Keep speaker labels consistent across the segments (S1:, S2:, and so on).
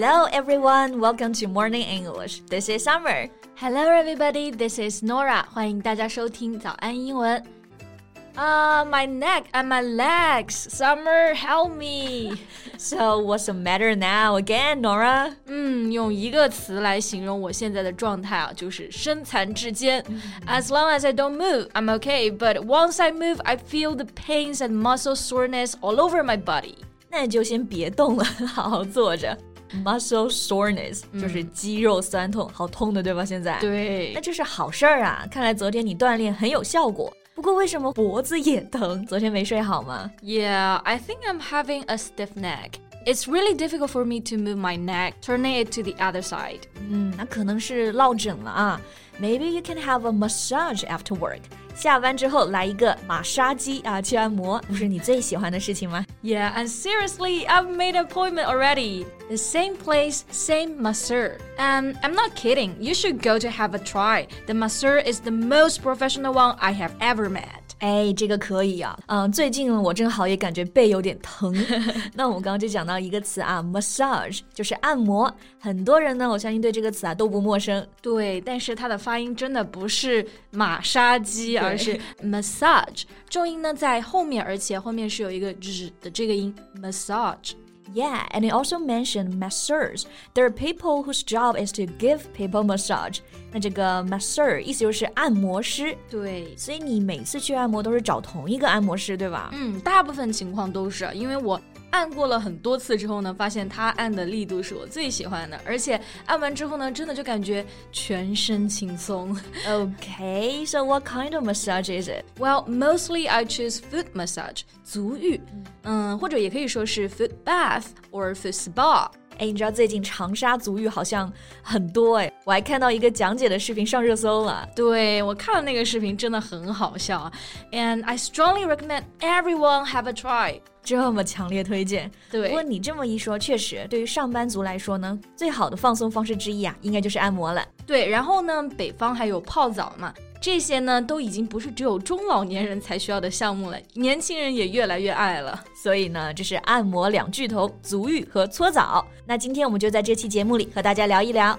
S1: Hello everyone, welcome to Morning English. This is Summer.
S2: Hello everybody, this is Norah. 欢迎大家收听早安英文。Ah, uh, my neck and my legs. Summer, help me.
S1: so what's the matter now again, Norah?
S2: 嗯，用一个词来形容我现在的状态啊，就是身残志坚。As long as I don't move, I'm okay. But once I move, I feel the pains and muscle soreness all over my body.
S1: 那就先别动了，好好坐着。Muscle soreness 就是肌肉酸痛，好痛的，对吧？现在
S2: 对，
S1: 那这是好事儿啊！看来昨天你锻炼很有效果。不过为什么脖子也疼？昨天没睡好吗
S2: ？Yeah, I think I'm having a stiff neck. It's really difficult for me to move my neck, turning it to the other side.
S1: 嗯，那可能是落枕了啊。Maybe you can have a massage after work. 下班之后来一个马杀鸡啊，去按摩，不是你最喜欢的事情吗？
S2: Yeah, and seriously, I've made an appointment already. The same place, same masseur. And I'm not kidding. You should go to have a try. The masseur is the most professional one I have ever met.
S1: 哎，这个可以啊，嗯，最近我正好也感觉背有点疼。那我们刚刚就讲到一个词啊，massage 就是按摩。很多人呢，我相信对这个词啊都不陌生。
S2: 对，但是它的发音真的不是马杀鸡，而是 massage，重音呢在后面，而且后面是有一个 z 的这个音，massage。
S1: Yeah, and it also mentioned masseurs. There are people whose job is to give people massage. 那这个 masseur 意思就是按摩师，
S2: 对，
S1: 所以你每次去按摩都是找同一个按摩师，对吧？
S2: 嗯，大部分情况都是，因为我。 按过了很多次之后呢，发现他按的力度是我最喜欢的，而且按完之后呢，真的就感觉全身轻松。
S1: Okay, so what kind of massage is it?
S2: Well, mostly I choose foot massage，足浴，嗯，或者也可以说是 foot bath or foot spa。
S1: 哎，你知道最近长沙足浴好像很多哎，我还看到一个讲解的视频上热搜了。
S2: 对我看了那个视频，真的很好笑，and I strongly recommend everyone have a try。
S1: 这么强烈推荐，
S2: 对。
S1: 不过你这么一说，确实对于上班族来说呢，最好的放松方式之一啊，应该就是按摩了。
S2: 对，然后呢，北方还有泡澡嘛，这些呢都已经不是只有中老年人才需要的项目了，年轻人也越来越爱了。
S1: 所以呢，这是按摩两巨头，足浴和搓澡。那今天我们就在这期节目里和大家聊一聊。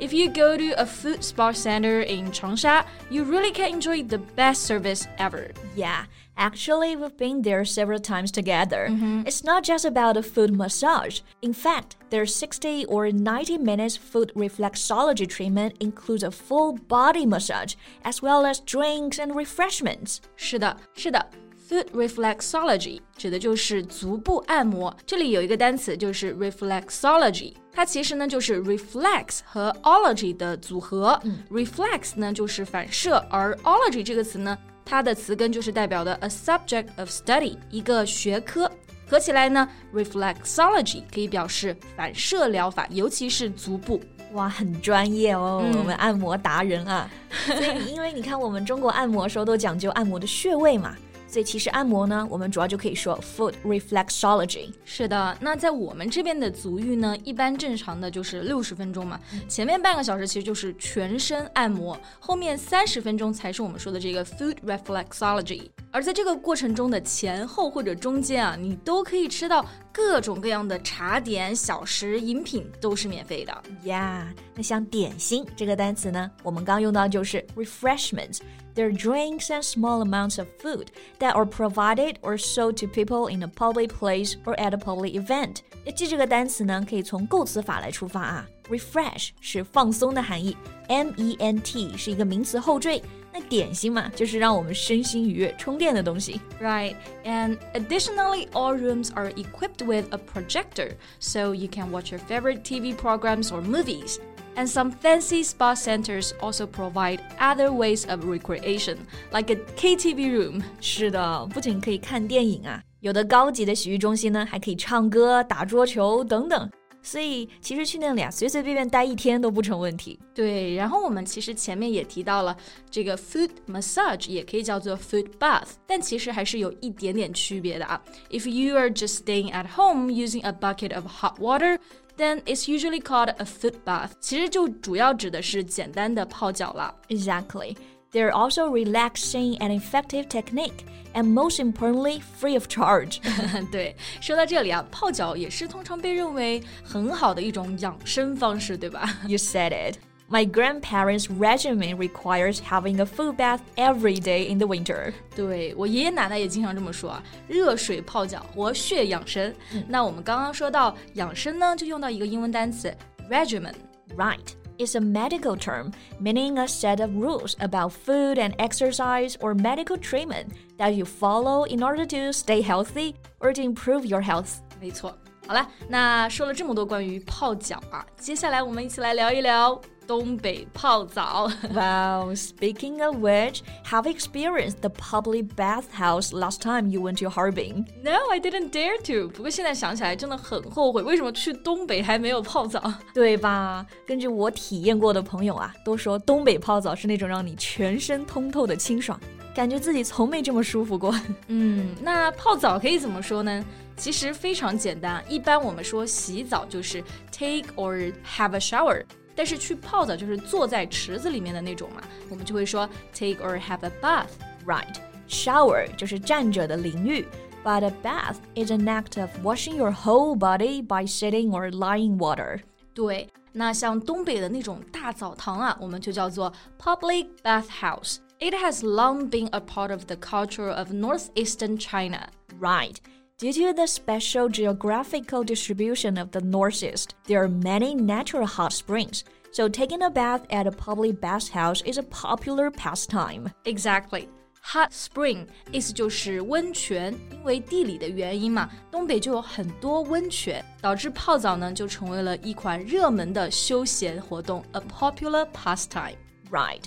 S2: If you go to a foot spa center in Changsha, you really can enjoy the best service ever.
S1: Yeah, actually, we've been there several times together.
S2: Mm -hmm.
S1: It's not just about a foot massage. In fact, their 60 or 90 minutes foot reflexology treatment includes a full body massage, as well as drinks and refreshments.
S2: 是的，是的。Foot reflexology 指的就是足部按摩。这里有一个单词就是 reflexology，它其实呢就是 reflex 和 ology 的组合。
S1: 嗯、
S2: reflex 呢就是反射，而 ology 这个词呢，它的词根就是代表的 a subject of study，一个学科。合起来呢，reflexology 可以表示反射疗法，尤其是足部。
S1: 哇，很专业哦，嗯、我们按摩达人啊。所以，因为你看，我们中国按摩的时候都讲究按摩的穴位嘛。所以其实按摩呢，我们主要就可以说 foot reflexology。
S2: 是的，那在我们这边的足浴呢，一般正常的就是六十分钟嘛，前面半个小时其实就是全身按摩，后面三十分钟才是我们说的这个 foot reflexology。而在这个过程中的前后或者中间啊，你都可以吃到各种各样的茶点、小食、饮品，都是免费的。
S1: Yeah，那像点心这个单词呢，我们刚用到就是 refreshments。They're drinks and small amounts of food that are provided or sold to people in a public place or at a public event。要记这个单词呢，可以从构词法来出发啊。Refresh 是放松的含义，M E N T 是一个名词后缀。那点心嘛，就是让我们身心愉悦、充电的东西。
S2: Right, and additionally, all rooms are equipped with a projector, so you can watch your favorite TV programs or movies. And some fancy spa centers also provide other ways of recreation, like a KTV room.
S1: 是的，不仅可以看电影啊，有的高级的洗浴中心呢，还可以唱歌、打桌球等等。 所以其实去那里啊，随随便便待一天都不成问题。
S2: 对，然后我们其实前面也提到了这个 foot massage 也可以叫做 foot bath，但其实还是有一点点区别的啊。If you are just staying at home using a bucket of hot water, then it's usually called a foot bath。其实就主要指的是简单的泡脚了。
S1: Exactly. They're also relaxing and effective technique, and most importantly, free of charge.
S2: 对，说到这里啊，泡脚也是通常被认为很好的一种养生方式，对吧
S1: ？You said it. My grandparents' regimen requires having a foot bath every day in the winter.
S2: 对，我爷爷奶奶也经常这么说啊。热水泡脚，活血养生。那我们刚刚说到养生呢，就用到一个英文单词 regimen,
S1: right? It's a medical term meaning a set of rules about food and exercise or medical treatment that you follow in order to stay healthy or to improve your health.
S2: 没错。好了，那说了这么多关于泡脚啊，接下来我们一起来聊一聊东北泡澡。
S1: Wow, speaking of which, have you experienced the public bathhouse last time you went to Harbin?
S2: No, I didn't dare to。不过现在想起来真的很后悔，为什么去东北还没有泡澡？
S1: 对吧？根据我体验过的朋友啊，都说东北泡澡是那种让你全身通透的清爽，感觉自己从没这么舒服过。
S2: 嗯，那泡澡可以怎么说呢？其实非常简单，一般我们说洗澡就是 take or have a shower，但是去泡澡就是坐在池子里面的那种嘛，我们就会说 take or have a bath。
S1: Right, shower 就是站着的淋浴，but a bath is an act of washing your whole body by sitting or lying water.
S2: 对，那像东北的那种大澡堂啊，我们就叫做 public bathhouse。It has long been a part of the culture of northeastern China.
S1: Right. Due to the special geographical distribution of the Northeast, there are many natural hot springs. So taking a bath at a public bathhouse is a popular pastime.
S2: Exactly. Hot spring 意思就是温泉，因为地理的原因嘛，东北就有很多温泉，导致泡澡呢就成为了一款热门的休闲活动，a popular pastime。
S1: Right.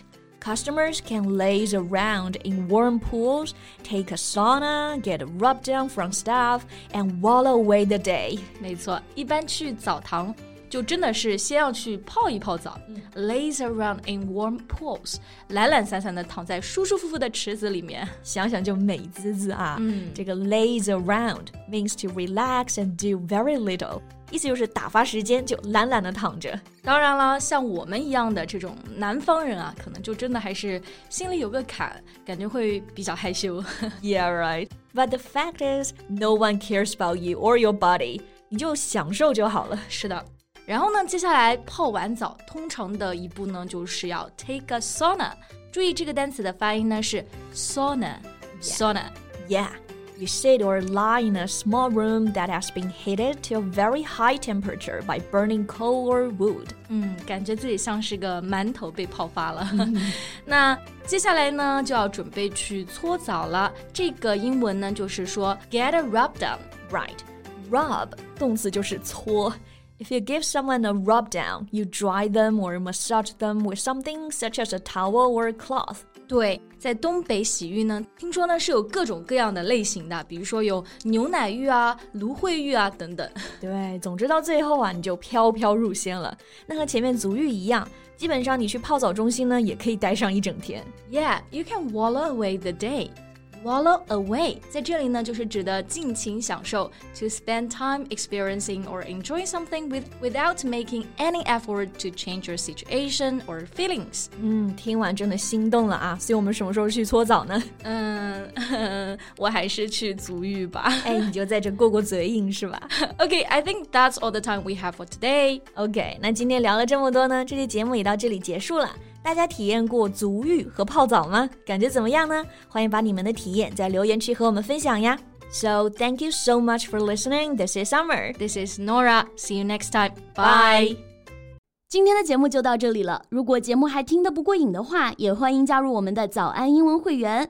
S1: Customers can laze around in warm pools, take a sauna, get a rub down from staff, and wallow away the day.
S2: 没错，一般去澡堂就真的是先要去泡一泡澡、l a y s around in warm pools，懒懒散散的躺在舒舒服服的池子里面。
S1: 想想就美滋滋啊！
S2: 嗯
S1: 这个 laze around means to relax and do very little， 意思就是打发时间，就懒懒的躺着。
S2: 当然了，像我们一样的这种南方人啊，可能就真的还是心里有个坎，感觉会比较害羞。
S1: Yeah, right. But the fact is, no one cares about you or your body. 你就享受就好了。
S2: 是的。然后呢，接下来泡完澡，通常的一步呢，就是要 take a sauna。注意这个单词的发音呢是 sauna，sauna。
S1: Yeah. You sit or lie in a small room that has been heated to a very high temperature by burning coal or wood.
S2: 嗯，感觉自己像是个馒头被泡发了。那接下来呢，就要准备去搓澡了。这个英文呢，就是说 get a rub down。
S1: Right. Rub 动词就是搓。If you give someone a rub down, you dry them or massage them with something such as a towel or a cloth.
S2: 对， 在东北洗浴呢，听说呢是有各种各样的类型的，比如说有牛奶浴啊、芦荟浴啊等等。
S1: 对，总之到最后啊，你就飘飘入仙了。那和前面足浴一样，基本上你去泡澡中心呢，也可以待上一整天。
S2: Yeah, you can wallow away the day. Wallow away 在这里呢，就是指的尽情享受，to spend time experiencing or enjoying something with without making any effort to change your situation or feelings.
S1: 嗯，听完真的心动了啊！所以我们什么时候去搓澡呢？
S2: 嗯，我还是去足浴吧。
S1: 哎，你就在这过过嘴瘾是吧
S2: Okay, I think that's all the time we have for today.
S1: ？OK，那今天聊了这么多呢，这期节目也到这里结束了。 大家体验过足浴和泡澡吗？感觉怎么样呢？欢迎把你们的体验在留言区和我们分享呀。So thank you so much for listening. This is Summer.
S2: This is Norah. See you next time. Bye.
S3: 今天的节目就到这里了。如果节目还听得不过瘾的话，也欢迎加入我们的早安英文会员。